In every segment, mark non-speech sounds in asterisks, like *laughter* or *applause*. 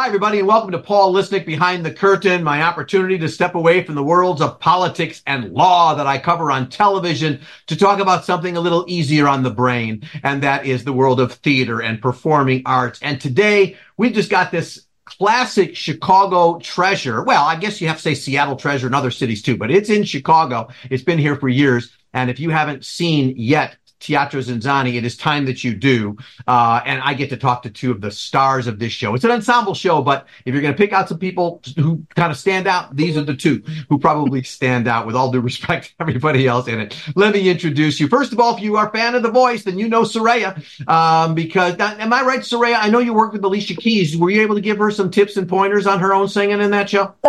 Hi, everybody, and welcome to Paul Lisnek Behind the Curtain, my opportunity to step away from the worlds of politics and law that I cover on television to talk about something a little easier on the brain, and that is the world of theater and performing arts. And today, we've just got this classic Chicago treasure. Well, I guess you have to say Seattle treasure and other cities too, but it's in Chicago. It's been here for years. And if you haven't seen yet Teatro ZinZanni. It is time that you do. Uh, and I get to talk to two of the stars of this show. It's an ensemble show, but if you're going to pick out some people who kind of stand out, these are the two who probably stand out with all due respect to everybody else in it. Let me introduce you. First of all, if you are a fan of The Voice, then you know Sa'Rayah. Um, because, am I right, Sa'Rayah? I know you worked with Alicia Keys. Were you able to give her some tips and pointers on her own singing in that show? *laughs*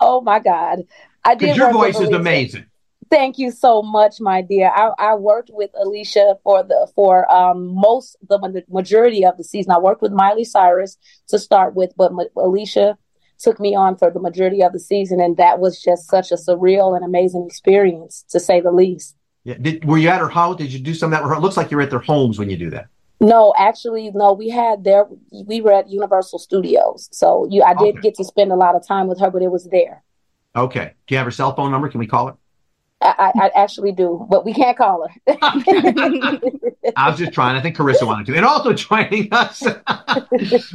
oh my God. I did. Your voice is amazing. Thank you so much, my dear. I, I worked with Alicia for the for um, most the majority of the season. I worked with Miley Cyrus to start with, but Ma- Alicia took me on for the majority of the season, and that was just such a surreal and amazing experience, to say the least. Yeah. Did, were you at her house? Did you do some of that? It looks like you're at their homes when you do that. No, actually, no. We had there. We were at Universal Studios, so you. I did okay. get to spend a lot of time with her, but it was there. Okay. Do you have her cell phone number? Can we call her? I, I, actually do, but we can't call her. *laughs* I was just trying. I think Carisa wanted to. And also joining us, um, *laughs*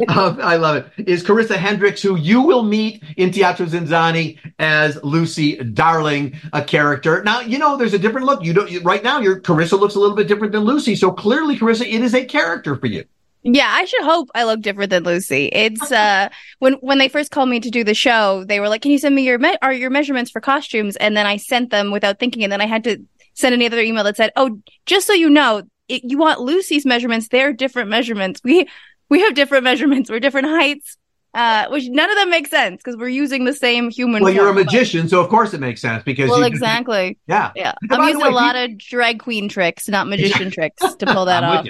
I love it, is Carisa Hendrix, who you will meet in Teatro ZinZanni as Lucy Darling, a character. Now, you know, there's a different look. You don't, right now, your Carisa looks a little bit different than Lucy. So clearly, Carisa, it is a character for you. Yeah, I should hope I look different than Lucy. It's uh when when they first called me to do the show, they were like, "Can you send me your me- are your measurements for costumes?" And then I sent them without thinking, and then I had to send another email that said, "Oh, just so you know, it, you want Lucy's measurements? They're different measurements. We we have different measurements. We're different heights." Uh, which none of them make sense because we're using the same human. Well, you're a magician, so of course it makes sense because. Well, exactly. Yeah, yeah. I'm using way, a lot of drag queen tricks, not magician tricks, to pull that *laughs* off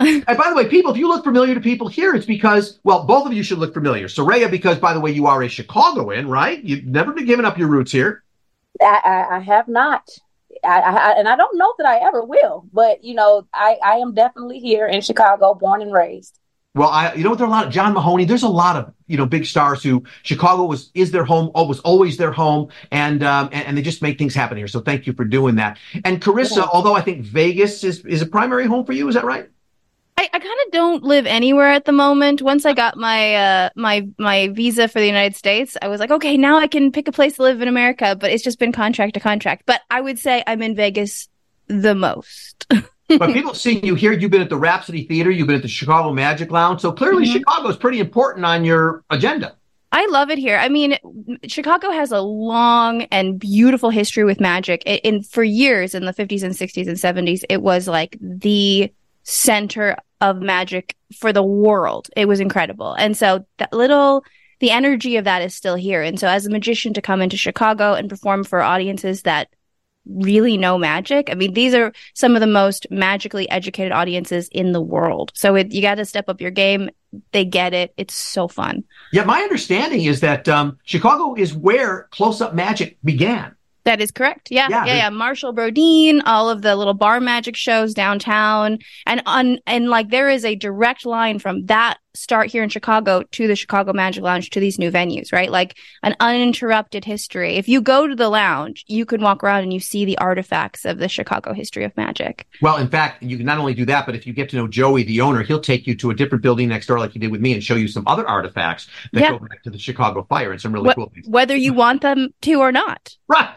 and by the way, people, if you look familiar to people here, it's because, well, both of you should look familiar. Sa'Rayah, because by the way, you are a Chicagoan, right? You've never been given up your roots here. I, I, I have not. I, I, and I don't know that I ever will, but you know, I, I am definitely here in Chicago, born and raised. Well, I, you know, there are a lot of John Mahoney. There's a lot of, you know, big stars who Chicago was, is their home, was always their home. And, um, and, and, they just make things happen here. So thank you for doing that. And Carisa, yeah. although I think Vegas is, is a primary home for you, is that right? I, I kind of don't live anywhere at the moment. Once I got my uh my my visa for the United States, I was like, okay, now I can pick a place to live in America. But it's just been contract to contract. But I would say I'm in Vegas the most. *laughs* but *laughs* people seeing you here, you've been at the Rhapsody Theater, you've been at the Chicago Magic Lounge, so clearly mm-hmm. Chicago is pretty important on your agenda. I love it here. I mean, Chicago has a long and beautiful history with magic. And for years in the 50s and 60s and 70s, it was like the center of magic for the world. It was incredible. And so that little, the energy of that is still here. And so as a magician to come into Chicago and perform for audiences that really know magic. I mean, these are some of the most magically educated audiences in the world. So it, you got to step up your game. They get it. It's so fun. Yeah, my understanding is that um, Chicago is where close up magic began. That is correct. Yeah, yeah, yeah, yeah. Marshall Brodien, all of the little bar magic shows downtown, and on and like there is a direct line from that start here in Chicago to the Chicago Magic Lounge to these new venues, right? Like an uninterrupted history. If you go to the lounge, you can walk around and you see the artifacts of the Chicago history of magic. Well, in fact, you can not only do that, but if you get to know Joey, the owner, he'll take you to a different building next door, like he did with me, and show you some other artifacts that yep. go back to the Chicago fire and some really Wh- cool things. Whether you want them to or not. Right.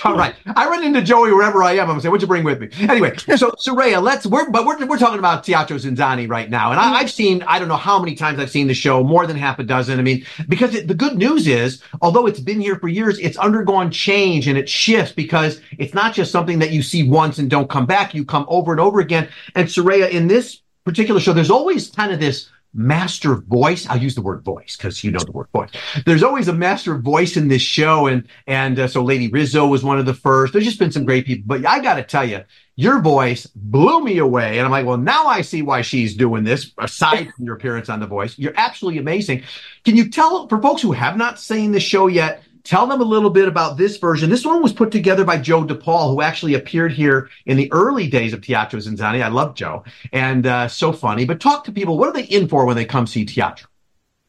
*laughs* All right. I run into Joey wherever I am. I'm gonna say, what'd you bring with me? Anyway, so Sa'Rayah, let's we're but we're we're talking about Teatro ZinZanni right now. And I, mm-hmm. I've seen, I don't know how many times I've seen the show, more than half a dozen. I mean, because it, the good news is, although it's been here for years, it's undergone change and it shifts because it's not just something that you see once and don't come back. You come over and over again. And Sa'Rayah, in this particular show, there's always kind of this master voice. I'll use the word voice because you know the word voice. There's always a master voice in this show, and and uh, so Lady Rizo was one of the first. There's just been some great people, but I got to tell you, your voice blew me away, and I'm like, well, now I see why she's doing this. Aside from your appearance on The Voice, you're absolutely amazing. Can you tell for folks who have not seen the show yet? tell them a little bit about this version. This one was put together by Joe DePaul, who actually appeared here in the early days of Teatro ZinZanni. I love Joe and uh, so funny. But talk to people. What are they in for when they come see Teatro?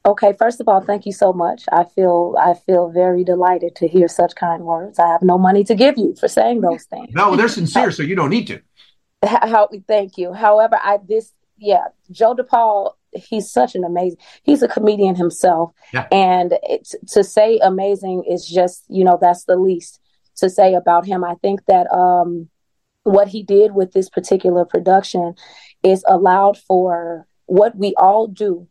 Okay, first of all, thank you so much. I feel I feel very delighted to hear such kind words. I have no money to give you for saying those things. *laughs* No, they're sincere, so you don't need to. How, thank you. However, I this yeah, Joe DePaul, he's such an amazing. He's a comedian himself, yeah. and to say amazing is just you know that's the least to say about him. I think that um, what he did with this particular production is allowed for what we all do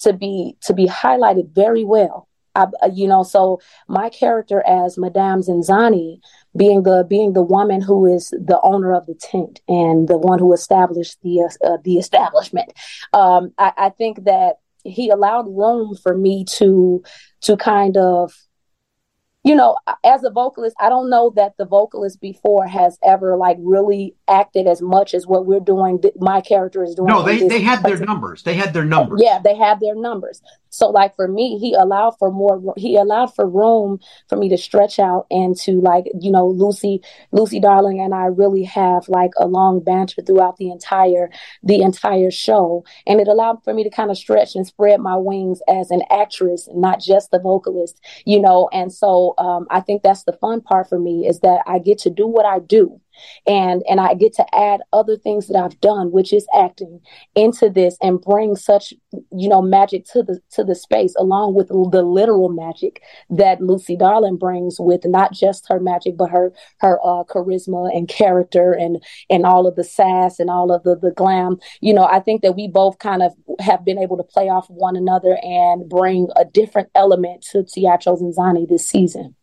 to be to be highlighted very well. I, you know, so my character as Madame ZinZanni, being the being the woman who is the owner of the tent and the one who established the uh, the establishment, um, I, I think that he allowed room for me to to kind of you know, as a vocalist, I don't know that the vocalist before has ever like really acted as much as what we're doing. My character is doing. No, they they had their numbers. They had their numbers. Yeah, they had their numbers. So like for me, he allowed for more. He allowed for room for me to stretch out and to like you know Lucy, Lucy Darling, and I really have like a long banter throughout the entire the entire show, and it allowed for me to kind of stretch and spread my wings as an actress, not just the vocalist, you know. And so um, I think that's the fun part for me is that I get to do what I do and and I get to add other things that I've done, which is acting, into this and bring such you know magic to the to the space along with the literal magic that Lucy Darling brings with not just her magic but her her uh, charisma and character and and all of the sass and all of the the glam. You know, I think that we both kind of have been able to play off one another and bring a different element to Teatro ZinZanni this season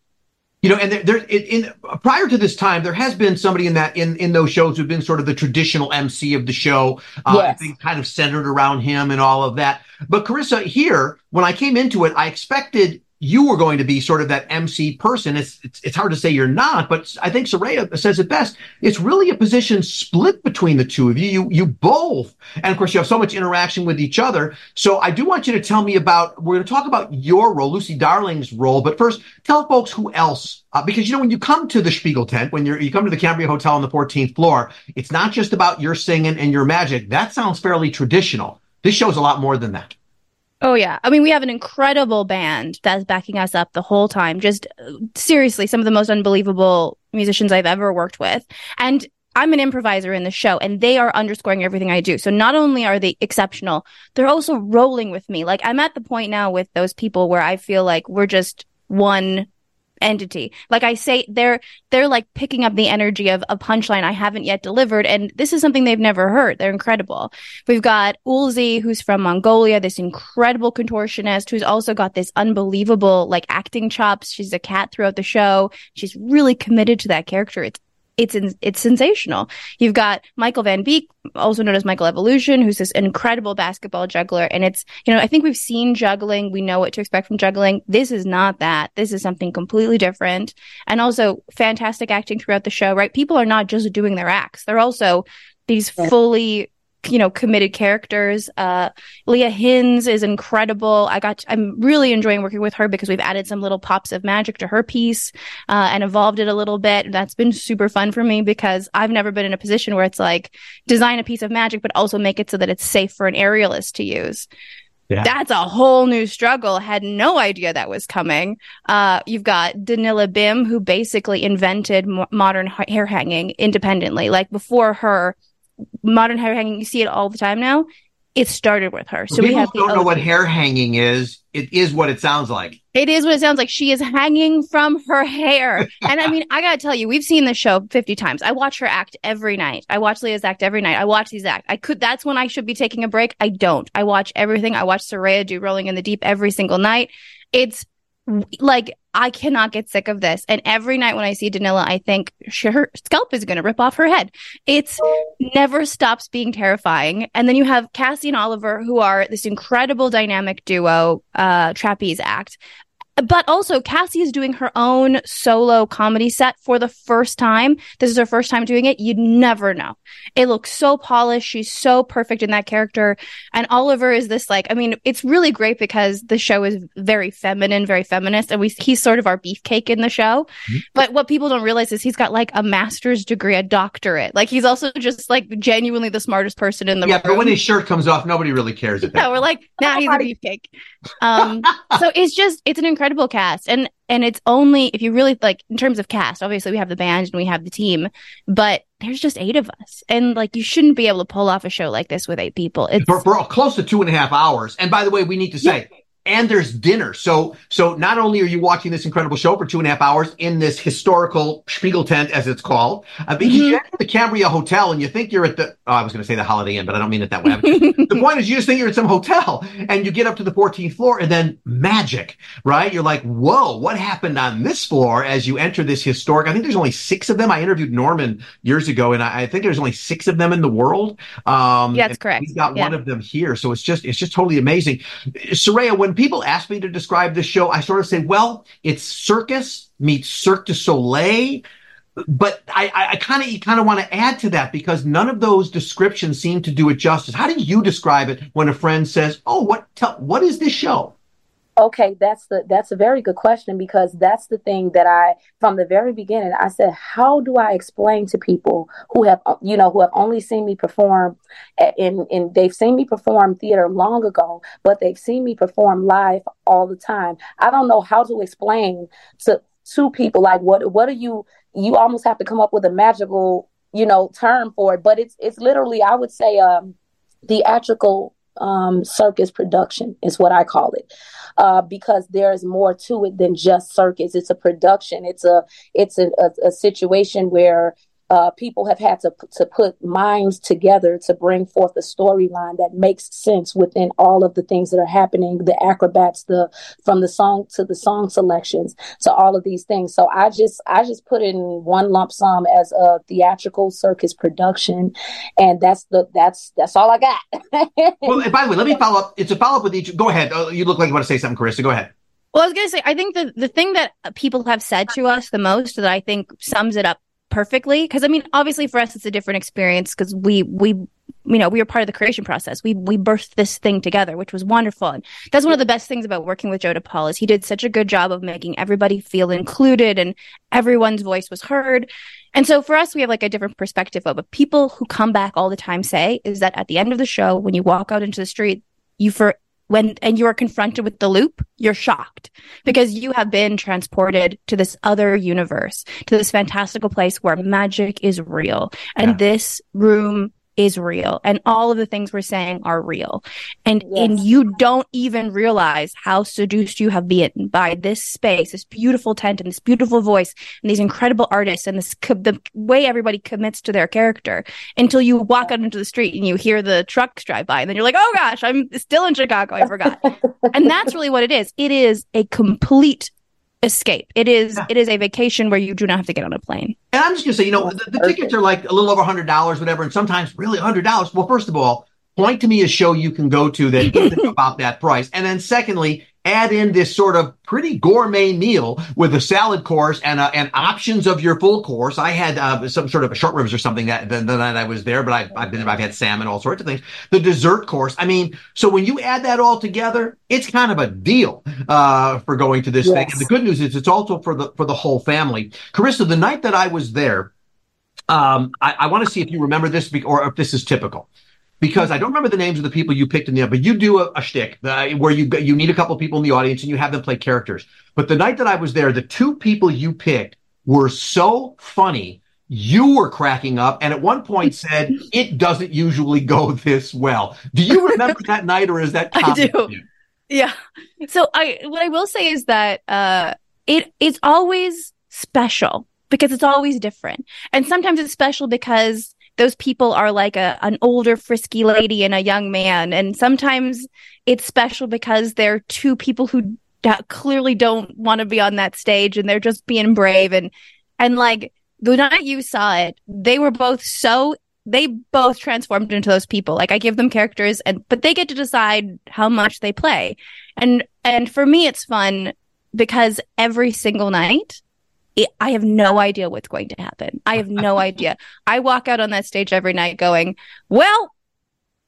you know, and there, there in, in, prior to this time, there has been somebody in that in in those shows who've been sort of the traditional MC of the show. Uh, yes. I think kind of centered around him and all of that. But Carisa, here when I came into it, I expected you were going to be sort of that MC person. It's, it's, it's hard to say you're not, but I think Sa'Rayah says it best. It's really a position split between the two of you. You you both, and of course you have so much interaction with each other. So I do want you to tell me about. We're going to talk about your role, Lucy Darling's role, but first tell folks who else, uh, because you know when you come to the Spiegel tent, when you come to the Cambria Hotel on the 14th floor, it's not just about your singing and your magic. That sounds fairly traditional. This show's a lot more than that. Oh yeah. I mean, we have an incredible band that's backing us up the whole time. Just uh, seriously, some of the most unbelievable musicians I've ever worked with. And I'm an improviser in the show and they are underscoring everything I do. So not only are they exceptional, they're also rolling with me. Like I'm at the point now with those people where I feel like we're just one entity. Like I say, they're they're like picking up the energy of a punchline I haven't yet delivered, and this is something they've never heard. They're incredible. We've got Ulzi, who's from Mongolia, this incredible contortionist who's also got this unbelievable like acting chops. She's a cat throughout the show. She's really committed to that character. It's it's it's sensational. You've got Michael Van Beek, also known as Michael Evolution, who's this incredible basketball juggler. And it's, you know, I think we've seen juggling. We know what to expect from juggling. This is not that. This is something completely different. And also fantastic acting throughout the show, right? People are not just doing their acts. They're also these fully you know, committed characters. Uh, Leah Hins is incredible. I got, I'm really enjoying working with her because we've added some little pops of magic to her piece, uh, and evolved it a little bit. That's been super fun for me because I've never been in a position where it's like design a piece of magic, but also make it so that it's safe for an aerialist to use. Yeah. That's a whole new struggle. Had no idea that was coming. Uh, you've got Danila Bim, who basically invented modern hair hanging independently. Like before her, modern hair hanging, you see it all the time now. It started with her. So People we have don't know what hair hanging is. It is what it sounds like. It is what it sounds like. She is hanging from her hair. *laughs* and I mean, I gotta tell you, we've seen this show 50 times. I watch her act every night. I watch Leah's act every night. I watch these act. I could, that's when I should be taking a break. I don't. I watch everything. I watch Sa'Rayah do Rolling in the Deep every single night. It's like I cannot get sick of this. And every night when I see Danila, I think her scalp is going to rip off her head. It's never stops being terrifying. And then you have Cassie and Oliver, who are this incredible dynamic duo, uh, trapeze act. But also Cassie is doing her own solo comedy set for the first time. This is her first time doing it. You'd never know. It looks so polished. She's so perfect in that character. And Oliver is this like, I mean, it's really great because the show is very feminine, very feminist. And we, he's sort of our beefcake in the show. Mm-hmm. But what people don't realize is he's got like a master's degree, a doctorate. Like he's also just like genuinely the smartest person in the yeah, room. Yeah, but when his shirt comes off, nobody really cares. At that *laughs* yeah, we're like, nah, he's a beefcake. Um, so it's just, it's an incredible incredible cast. And and it's only if you really like in terms of cast obviously we have the band and we have the team but there's just eight of us. And like you shouldn't be able to pull off a show like this with eight people. It's for, for close to two and a half hours. And by the way we need to say yeah and there's dinner. So, so not only are you watching this incredible show for two and a half hours in this historical Spiegel tent, as it's called, uh, because mm-hmm. you enter the Cambria Hotel and you think you're at the, oh, I was going to say the Holiday Inn, but I don't mean it that way. *laughs* the point is you just think you're at some hotel and you get up to the 14th floor and then magic, right? You're like, whoa, what happened on this floor as you enter this historic? I think there's only six of them. I interviewed Norman years ago and I, I think there's only six of them in the world. Um, yeah, that's correct. He's got yeah. one of them here. So it's just, it's just totally amazing. Sa'Rayah, when people ask me to describe this show, I sort of say, well, it's circus meets Cirque du Soleil. But I, kind of, kind of want to add to that because none of those descriptions seem to do it justice. How do you describe it when a friend says, "Oh, what, tell, what is this show?" Okay, that's the that's a very good question because that's the thing that I from the very beginning I said how do I explain to people who have you know who have only seen me perform in in they've seen me perform theater long ago but they've seen me perform live all the time. I don't know how to explain to to people like what what are you you almost have to come up with a magical, you know, term for it, but it's it's literally I would say um theatrical um, circus production is what I call it, uh, because there is more to it than just circus. It's a production. It's a it's a, a, a situation where uh, people have had to to put minds together to bring forth a storyline that makes sense within all of the things that are happening the acrobats the from the song to the song selections to all of these things. So i just i just put in one lump sum as a theatrical circus production and that's the that's that's all i got. *laughs* Well by the way let me follow up. It's a follow-up with each go ahead. Uh, you look like you want to say something carisa. Go ahead. Well, I was going to say, I think the, the thing that people have said to us the most that I think sums it up perfectly. Because i mean obviously for us it's a different experience because we we you know we were part of the creation process. We we birthed this thing together which was wonderful. And that's one of the best things about working with joe DePaul is he did such a good job of making everybody feel included and everyone's voice was heard. And so for us we have like a different perspective of people who come back all the time say is that at the end of the show when you walk out into the street you for when and you are confronted with the loop, you're shocked because you have been transported to this other universe, to this fantastical place where magic is real. And yeah. this room is real and all of the things we're saying are real. And yes. and you don't even realize how seduced you have been by this space, this beautiful tent and this beautiful voice and these incredible artists and this co- the way everybody commits to their character until you walk out into the street and you hear the trucks drive by and then you're like, "Oh gosh, I'm still in Chicago. I forgot." *laughs* and that's really what it is. It is a complete escape. It is yeah. it is a vacation where you do not have to get on a plane. And I'm just gonna say, you know, the, the tickets are like a little over hundred dollars, whatever, and sometimes really hundred dollars. Well, first of all, point to me a show you can go to that isn't *laughs* about that price, and then secondly, add in this sort of pretty gourmet meal with a salad course and uh, and options of your full course. I had uh, some sort of a short ribs or something that the, the night I was there, but I, I've been I've had salmon, all sorts of things. The dessert course. I mean, so when you add that all together, it's kind of a deal uh, for going to this yes. thing. And the good news is it's also for the for the whole family. Carisa, the night that I was there. Um, I, I want to see if you remember this or if this is typical because I don't remember the names of the people you picked in the but you do a, a shtick uh, where you you need a couple people in the audience and you have them play characters. But the night that I was there, the two people you picked were so funny. You were cracking up, and at one point *laughs* said, "It doesn't usually go this well." Do you remember that night, or is that? *laughs* I do. Yeah. So I what I will say is that uh, it it's always special because it's always different, and sometimes it's special because those people are like a an older frisky lady and a young man. And sometimes it's special because they're two people who clearly don't want to be on that stage and they're just being brave. And and like the night you saw it they were both so they both transformed into those people. Like i give them characters and but they get to decide how much they play. And and for me it's fun because every single night it, I have no idea what's going to happen. I have no *laughs* idea. I walk out on that stage every night going, well,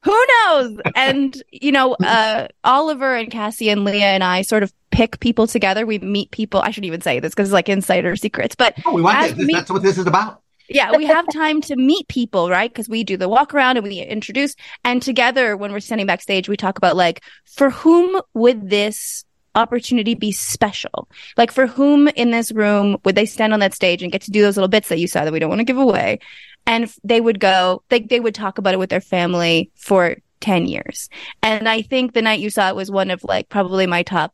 who knows? And, you know, *laughs* uh, Oliver and Cassie and Leah and I sort of pick people together. We meet people. I shouldn't even say this because it's like insider secrets, but oh, we want this. Meet, that's what this is about. Yeah, we have time to meet people, right? Because we do the walk around and we introduce. And together, when we're standing backstage, we talk about like, for whom would this opportunity be special? Like, for whom in this room would they stand on that stage and get to do those little bits that you saw that we don't want to give away? and they would go they, they would talk about it with their family for 10 years and i think the night you saw it was one of like probably my top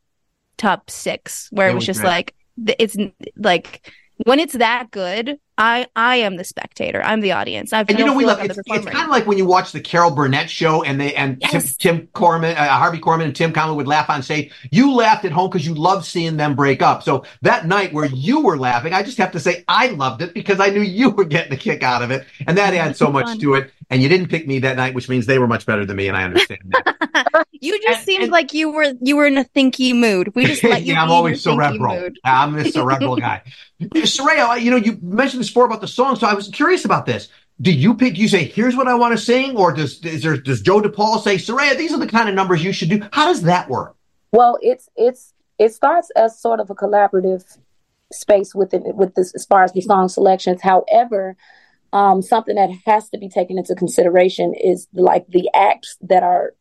top six where it, was, was, just great. like it's like when it's that good I I am the spectator. I'm the audience. I've and you know we love it's, it's kind of like when you watch the Carol Burnett show and they and yes. Tim, Tim Korman, uh, Harvey Korman, and Tim Conlon would laugh on stage. You laughed at home because you loved seeing them break up. So that night where you were laughing, I just have to say I loved it because I knew you were getting a kick out of it, and that adds so much fun. to it. And you didn't pick me that night, which means they were much better than me, and I understand that. *laughs* you just and, seemed and, like you were you were in a thinky mood. We just *laughs* let you. yeah, I'm always cerebral. I'm a cerebral guy. *laughs* Sa'Rayah, you know, you mentioned this before about the song, so I was curious about this. Do you pick? You say, "Here's what I want to sing," or does is there, does Joe DePaul say, "Sa'Rayah, these are the kind of numbers you should do"? How does that work? Well, it's it's it starts as sort of a collaborative space within with this as far as the song selections. However, um, something that has to be taken into consideration is like the acts that are.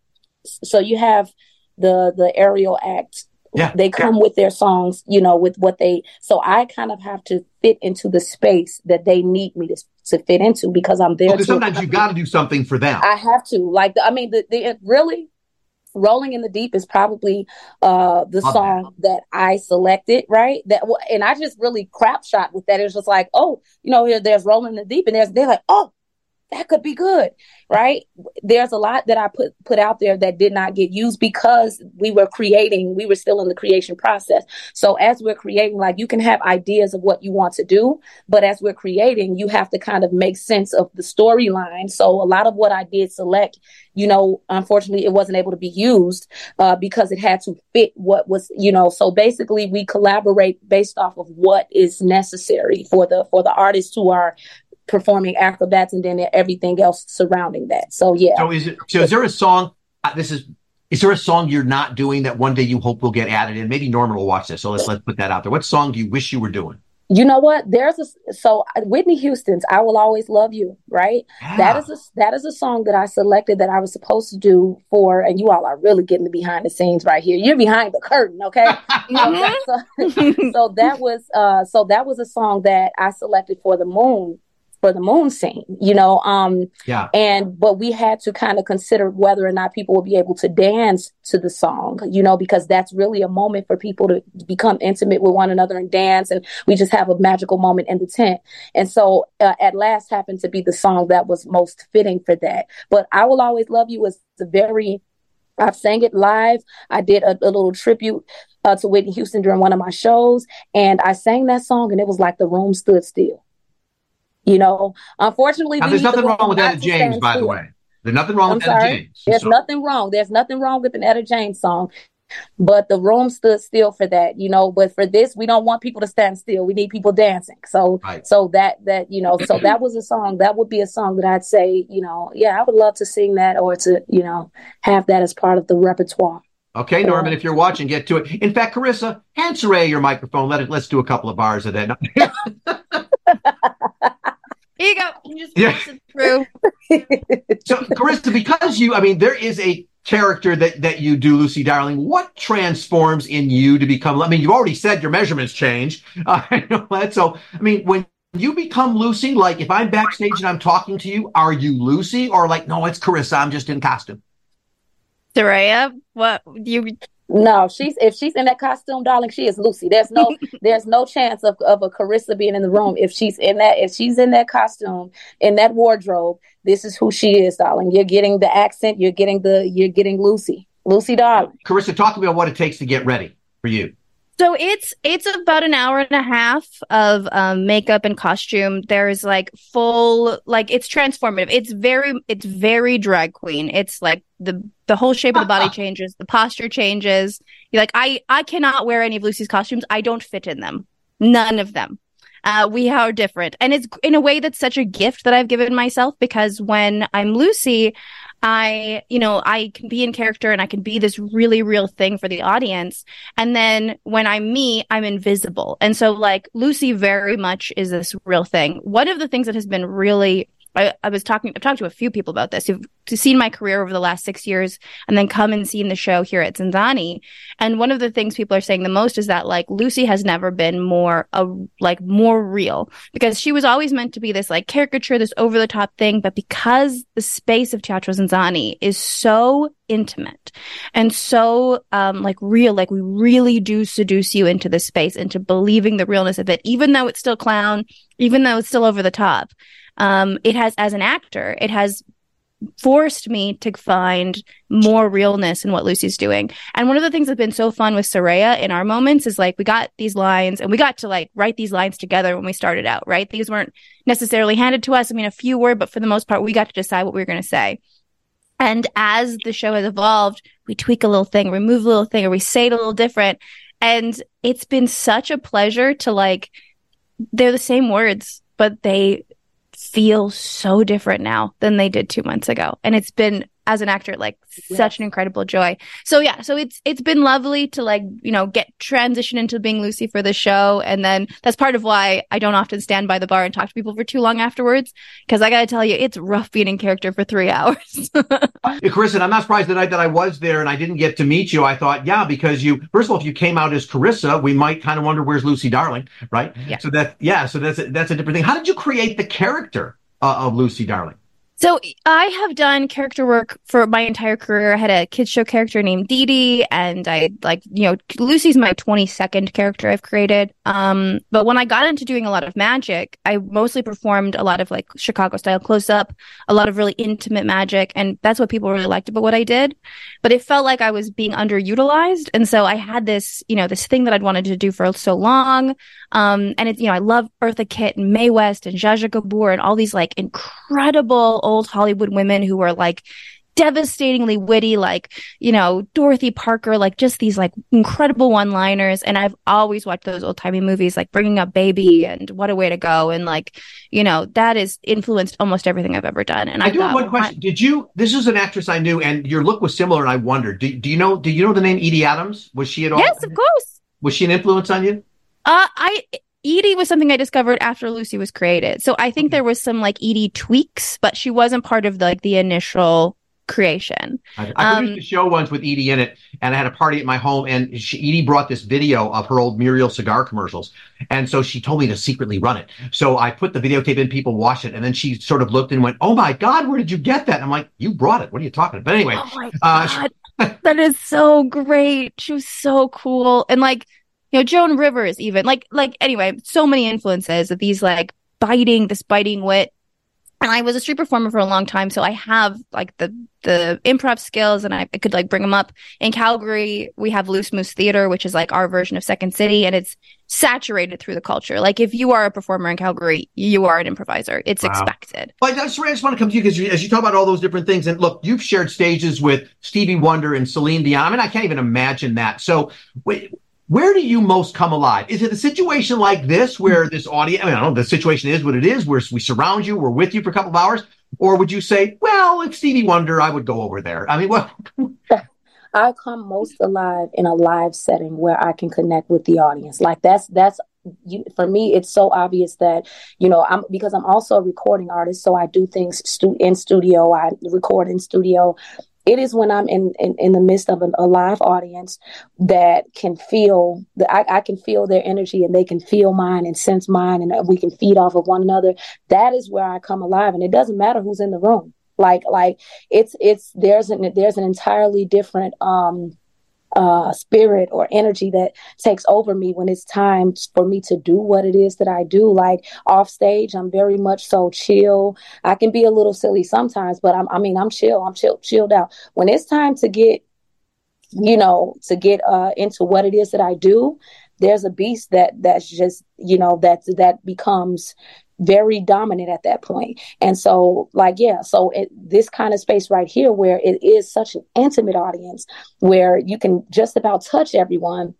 So you have the the aerial act yeah. They come yeah. with their songs, you know, with what they, so I kind of have to fit into the space that they need me to, to fit into because I'm there. Because sometimes you got to do something for them. I have to. Like, I mean, the, the really, Rolling in the Deep is probably uh the Love song that. that. I selected, right? That and I just really crap shot with that. It was just like, oh, you know, here there's Rolling in the Deep, and there's they're like, oh, that could be good right? There's a lot that i put put out there that did not get used because we were creating we were still in the creation process. So as we're creating like you can have ideas of what you want to do but as we're creating you have to kind of make sense of the storyline. So a lot of what i did select you know unfortunately it wasn't able to be used uh, because it had to fit what was you know so basically we collaborate based off of what is necessary for the for the artists who are performing acrobats and then everything else surrounding that. So yeah. So is it? So is there a song? Uh, this is. Is there a song you're not doing that one day you hope will get added in? Maybe Norman will watch this, so let's let's put that out there. What song do you wish you were doing? You know what? There's a so Whitney Houston's "I Will Always Love You." Right? Yeah. That is a that is a song that I selected that I was supposed to do for, and you all are really getting the behind the scenes right here. You're behind the curtain, okay? *laughs* you know, so, *laughs* so that was uh so that was a song that I selected for the Moon for the moon scene, you know. Um, yeah. And but we had to kind of consider whether or not people will be able to dance to the song, you know, because that's really a moment for people to become intimate with one another and dance, and we just have a magical moment in the tent. And so, uh, at last, happened to be the song that was most fitting for that. But I will always love you was a very I've sang it live. I did a, a little tribute uh, to Whitney Houston during one of my shows, and I sang that song, and it was like the room stood still. You know, unfortunately, now, there's nothing wrong with Etta James, by the way. There's nothing wrong I'm with sorry? Etta James. There's so. nothing wrong. There's nothing wrong with an Etta James song. But the room stood still for that, you know. But for this, we don't want people to stand still. We need people dancing. So, right. so that that you know, so that was a song. That would be a song that I'd say, you know, yeah, I would love to sing that or to, you know, have that as part of the repertoire. Okay, Norman, if you're watching, get to it. In fact, Carisa, hand Sa'Rayah your microphone. Let it. Let's do a couple of bars of that. *laughs* *laughs* Here you go. You just yeah. it through. *laughs* so, Carisa, because you, I mean, there is a character that that you do, Lucy Darling. What transforms in you to become? I mean, you've already said your measurements change. Uh, *laughs* I know that. So, I mean, when you become Lucy, like if I'm backstage and I'm talking to you, are you Lucy or like, no, it's Carisa. I'm just in costume. Sa'Rayah, what you no, she's if she's in that costume, darling, she is Lucy. There's no *laughs* there's no chance of, of a Carisa being in the room. If she's in that if she's in that costume, in that wardrobe, this is who she is, darling. You're getting the accent, you're getting the you're getting Lucy. Lucy darling. Carisa, talk to me about what it takes to get ready for you. So it's it's about an hour and a half of um, makeup and costume. There's like full like it's transformative. It's very it's very drag queen. It's like the the whole shape of the body *laughs* changes, the posture changes. You're like I I cannot wear any of Lucy's costumes. I don't fit in them. None of them. Uh, we are different, and it's in a way that's such a gift that I've given myself because when I'm Lucy, I, you know, I can be in character and I can be this really real thing for the audience. And then when I'm me, I'm invisible. And so like Lucy very much is this real thing. One of the things that has been really I, I was talking, I've talked to a few people about this who've seen my career over the last six years and then come and seen the show here at Zinzanni. And one of the things people are saying the most is that like Lucy has never been more, a, like more real because she was always meant to be this like caricature, this over the top thing. But because the space of Teatro Zinzanni is so intimate and so um, like real, like we really do seduce you into the space, into believing the realness of it, even though it's still clown, even though it's still over the top um, it has, as an actor, it has forced me to find more realness in what Lucy's doing. And one of the things that's been so fun with Sa'Rayah in our moments is like we got these lines and we got to like write these lines together when we started out, right? These weren't necessarily handed to us. I mean, a few were, but for the most part, we got to decide what we were going to say. And as the show has evolved, we tweak a little thing, remove a little thing, or we say it a little different. And it's been such a pleasure to like, they're the same words, but they feel so different now than they did two months ago. And it's been as an actor like yes. such an incredible joy. So yeah, so it's it's been lovely to like, you know, get transition into being Lucy for the show and then that's part of why I don't often stand by the bar and talk to people for too long afterwards because I got to tell you it's rough being in character for 3 *laughs* hours. yeah, Chris, and I'm not surprised the night that I was there and I didn't get to meet you. I thought, yeah, because you first of all if you came out as Carisa, we might kind of wonder where's Lucy Darling, right? Yeah. So that yeah, so that's a, that's a different thing. How did you create the character uh, of Lucy Darling? So I have done character work for my entire career. I had a kids show character named Dee Dee, and I like you know Lucy's my twenty second character I've created. Um, but when I got into doing a lot of magic, I mostly performed a lot of like Chicago style close up, a lot of really intimate magic, and that's what people really liked about what I did. But it felt like I was being underutilized, and so I had this you know this thing that I'd wanted to do for so long. Um, and it's you know I love Eartha Kitt and Mae West and Zsa Gabor and all these like incredible old Hollywood women who were like devastatingly witty, like, you know, Dorothy Parker, like just these like incredible one liners. And I've always watched those old timey movies, like Bringing Up Baby and What a Way to Go. And like, you know, that has influenced almost everything I've ever done. And I, I do thought, have one question. Did you, this is an actress I knew and your look was similar. And I wondered, do, do you know, do you know the name Edie Adams? Was she at all? Yes, of course. Was she an influence on you? Uh, I, Edie was something I discovered after Lucy was created. So I think there was some like Edie tweaks, but she wasn't part of the, like the initial creation. I, I produced um, a show once with Edie in it, and I had a party at my home, and she, Edie brought this video of her old Muriel cigar commercials, and so she told me to secretly run it. So I put the videotape in, people watched it, and then she sort of looked and went, "Oh my God, where did you get that?" And I'm like, "You brought it. What are you talking about?" But anyway, oh my uh, God. Uh, that is so great. She was so cool, and like you know, Joan Rivers even like, like anyway, so many influences of these like biting, this biting wit. And I was a street performer for a long time. So I have like the, the improv skills and I, I could like bring them up in Calgary. We have Loose Moose Theater, which is like our version of Second City and it's saturated through the culture. Like if you are a performer in Calgary, you are an improviser. It's wow. expected. Well, I just, I just want to come to you because as you talk about all those different things, and look, you've shared stages with Stevie Wonder and Celine Dion. I mean, I can't even imagine that. So, wait, where do you most come alive? Is it a situation like this where hmm. this audience, I mean, I don't know, the situation is what it is, where we surround you, we're with you for a couple of hours? Or would you say, well, it's Stevie Wonder, I would go over there? I mean, well. *laughs* I come most alive in a live setting where I can connect with the audience. Like that's, that's, you, for me, it's so obvious that, you know, I'm because I'm also a recording artist. So I do things stu- in studio. I record in studio it is when I'm in, in, in the midst of an, a live audience that can feel that I, I, can feel their energy and they can feel mine and sense mine and we can feed off of one another. That is where I come alive. And it doesn't matter who's in the room. Like, like it's, it's, there's an, there's an entirely different, um, uh, spirit or energy that takes over me when it's time for me to do what it is that I do. Like off stage, I'm very much so chill. I can be a little silly sometimes, but I'm, I mean, I'm chill. I'm chill, chilled out. When it's time to get, you know, to get uh, into what it is that I do, there's a beast that that's just you know that that becomes very dominant at that point. And so like yeah so it, this kind of space right here where it is such an intimate audience where you can just about touch everyone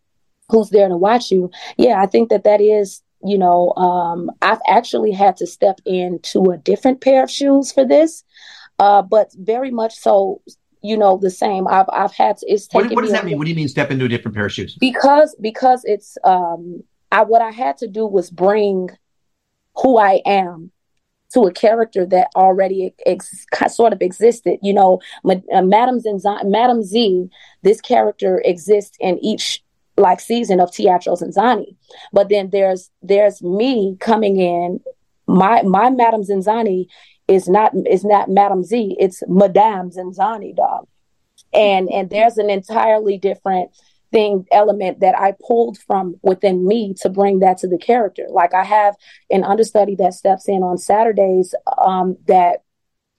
who's there to watch you. Yeah i think that that is you know um, i've actually had to step into a different pair of shoes for this uh, but very much so you know the same i've i've had to it's taken what, what does that mean what do you mean step into a different pair of shoes because because it's um i what i had to do was bring who i am to a character that already ex- sort of existed you know uh, madam Z, madam z this character exists in each like season of Teatro ZinZanni. But then there's there's me coming in. My my Madam ZinZanni is not it's not Madam Z, it's Madame Zanzani, dog. And and there's an entirely different thing element that I pulled from within me to bring that to the character. Like I have an understudy that steps in on Saturdays um, that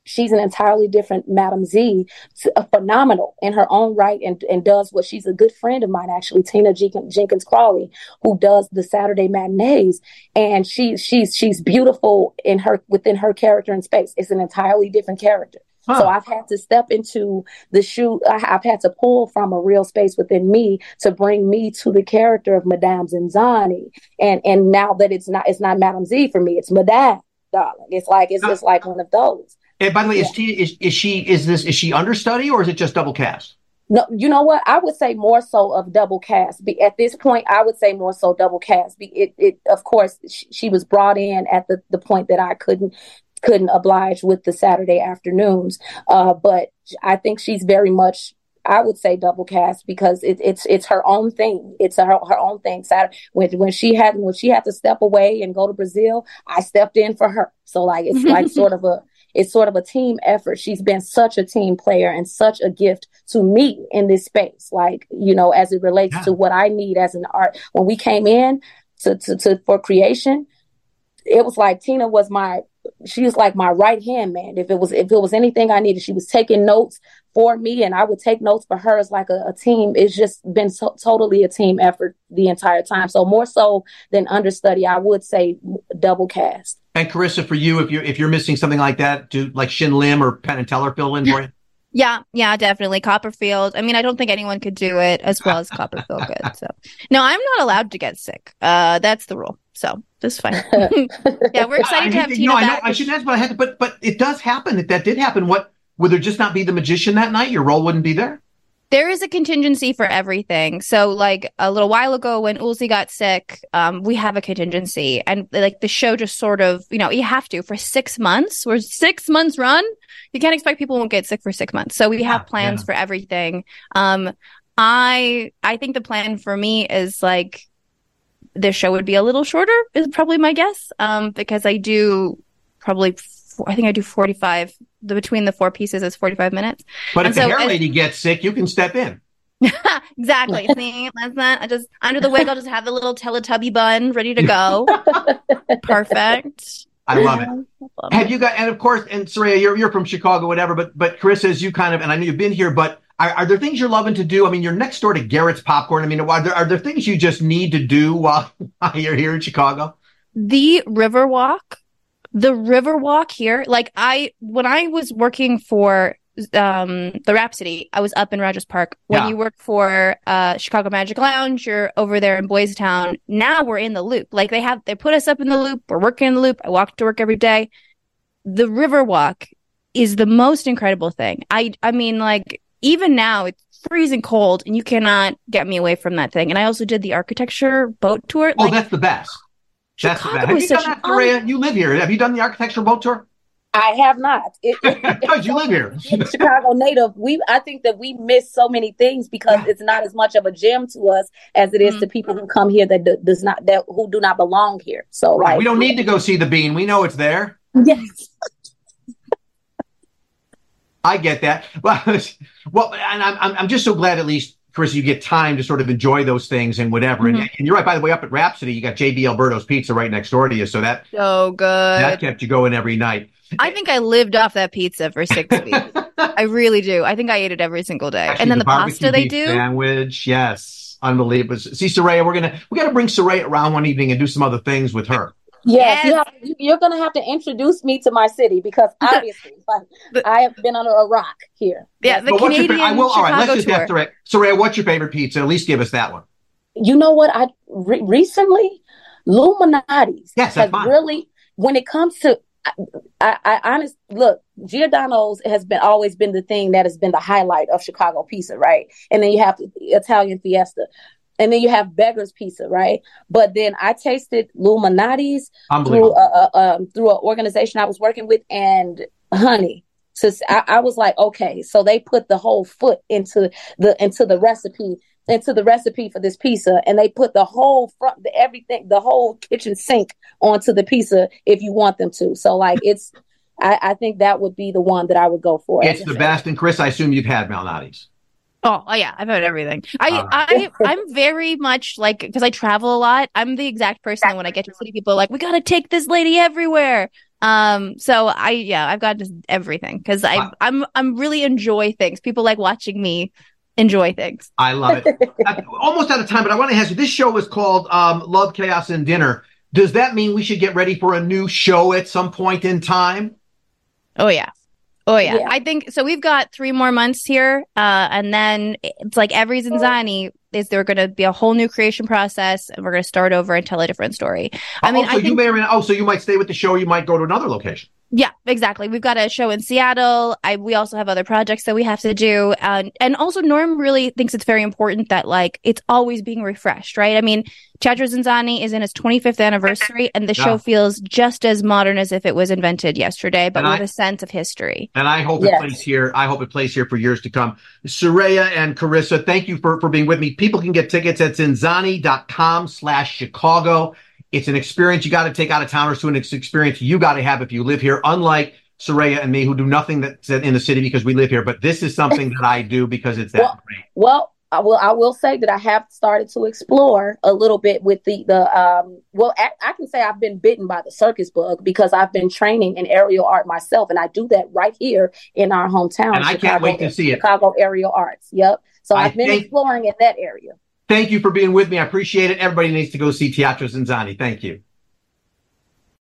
she's an entirely different Madam Z, uh, phenomenal in her own right, and, and does what she's a good friend of mine, actually, Tina Jenkins Crawley, who does the Saturday matinees, and she she's she's beautiful in her within her character and space. It's an entirely different character. Huh. So I've had to step into the shoe. I've had to pull from a real space within me to bring me to the character of Madame ZinZanni. And and now that it's not it's not Madame Z for me, it's Madame, darling. It's like it's just like one of those. And by the way, yeah. is, she, is, is she is this is she understudy or is it just double cast? No, you know what? I would say more so of double cast. Be, at this point, I would say more so double cast. Be, it, it, of course, she, she was brought in at the, the point that I couldn't couldn't oblige with the Saturday afternoons. Uh, but I think she's very much I would say double cast because it, it's it's her own thing. It's her her own thing. When when she had when she had to step away and go to Brazil, I stepped in for her. So like it's like *laughs* sort of a it's sort of a team effort. She's been such a team player and such a gift to me in this space. Like, you know, as it relates yeah. to what I need as an art. When we came in to, to, to for creation, it was like Tina was my she was like my right hand man. If it was if it was anything I needed, she was taking notes for me, and I would take notes for her as like a, a team. It's just been so, totally a team effort the entire time. So more so than understudy, I would say double cast. And Carisa, for you, if you're if you're missing something like that, do like Shin Lim or Penn and Teller fill in for you? Yeah, yeah, definitely. Copperfield. I mean, I don't think anyone could do it as well as Copperfield could. So, no, I'm not allowed to get sick. Uh, that's the rule. So that's fine. *laughs* yeah, we're excited to have Tina no, back. I, know, I shouldn't ask, but I had to. But but it does happen. If that did happen, what would there just not be the magician that night? Your role wouldn't be there there is a contingency for everything. So, like a little while ago when Ulzi got sick, um, we have a contingency, and like the show just sort of, you know, you have to for six months. We're six months run. You can't expect people won't get sick for six months. So we have yeah, plans yeah. for everything. Um, I I think the plan for me is like the show would be a little shorter is probably my guess. Um, because I do probably I think I do 45. The between the four pieces is 45 minutes. But and if so, the hair lady gets sick, you can step in. *laughs* exactly. See, that's not. I just under the wig. I'll just have the little Teletubby bun ready to go. *laughs* Perfect. I love it. Love *laughs* have it. you got? And of course, and Sa'Rayah, you're you're from Chicago, whatever. But but Chris, as you kind of, and I know you've been here, but are, are, there things you're loving to do? I mean, you're next door to Garrett's Popcorn. I mean, are there are there things you just need to do while, *laughs* while you're here in Chicago? The Riverwalk the Riverwalk here, like I, when I was working for um the Rhapsody, I was up in Rogers Park. When yeah. you work for uh Chicago Magic Lounge, you're over there in Boys Town. Now we're in the loop. Like they have they put us up in the loop. We're working in the loop. I walk to work every day. The Riverwalk is the most incredible thing. I I mean like even now it's freezing cold and you cannot get me away from that thing. And I also did the architecture boat tour. Oh, like, that's the best. That's Chicago bad. Have you done that, Maria? Un- you live here. Have you done the architecture boat tour? I have not. *laughs* It, it, you live here. Chicago native. We I think that we miss so many things because it's not as much of a gem to us as it is mm-hmm. to people who come here that do, does not that who do not belong here. So right. like, we don't need to go see the bean. We know it's there. Yes. I get that. *laughs* Well, well, and I'm I'm just so glad at least Chris, you get time to sort of enjoy those things and whatever. Mm-hmm. And, and, you're right. By the way, up at Rhapsody, you got JB Alberto's Pizza right next door to you, so that so good that kept you going every night. I think I lived off that pizza for six weeks. *laughs* I really do. I think I ate it every single day. Actually, and then the, the pasta they do sandwich, yes. Unbelievable. See, Sa'Rayah, we're gonna we gotta bring Sa'Rayah around one evening and do some other things with her. Yes, yes. You have, you're going to have to introduce me to my city because *laughs* obviously like, I have been under a rock here. Yeah, the but Canadian I will. Chicago all right, let's just tour. Sa'Rayah, Sa'Rayah, what's your favorite pizza? At least give us that one. You know what? I re- recently Lou Malnati's yes, has really when it comes to I, I honestly look, Giordano's has been always been the thing that has been the highlight of Chicago pizza, right? And then you have the Italian Fiesta, and then you have Beggar's Pizza, right? But then I tasted Lou Malnati's through a, a, um, through an organization I was working with, and honey. So I, I was like, okay, so they put the whole foot into the into the recipe into the recipe for this pizza. And they put the whole front the everything the whole kitchen sink onto the pizza if you want them to. So like it's i, I think that would be the one that i would go for. It's the best and chris i assume you've had malnati's Oh, oh yeah, I've had everything. I, uh, I, I'm very much like because I travel a lot. I'm the exact person that when I get to city, people like, "We got to take this lady everywhere." Um, so I, yeah, I've got just everything because I, I'm, I'm really enjoy things. People like watching me enjoy things. I love it. *laughs* almost out of time, but I want to ask you this show is called um, Love, Chaos, and Dinner. Does that mean we should get ready for a new show at some point in time? Oh, yeah. Oh yeah. yeah. I think so. We've got three more months here, uh, and then it's like every Zinzanni is there going to be a whole new creation process, and we're going to start over and tell a different story. I mean, so I think, you may or may not, oh, so you might stay with the show. You might go to another location. Yeah, exactly. We've got a show in Seattle. I, we also have other projects that we have to do. And, and also Norm really thinks it's very important that like it's always being refreshed, right? I mean, Teatro Zinzanni is in its 25th anniversary and the yeah. show feels just as modern as if it was invented yesterday, but and with I, a sense of history. And I hope yes. it plays here. I hope it plays here for years to come. Sa'Rayah and Carisa, thank you for, for being with me. People can get tickets at zinzanni.com slash Chicago. It's an experience you got to take out of towners to an experience you got to have if you live here. Unlike Sa'Rayah and me, who do nothing that's in the city because we live here, but this is something that I do because it's that well, great. Well, I will. I will say that I have started to explore a little bit with the the. Um, well, I, I can say I've been bitten by the circus bug because I've been training in aerial art myself, and I do that right here in our hometown. And I can't wait to see it. Chicago aerial arts. Yep. So I've been exploring in that area. Thank you for being with me. I appreciate it. Everybody needs to go see Teatro Zinzanni. Thank you.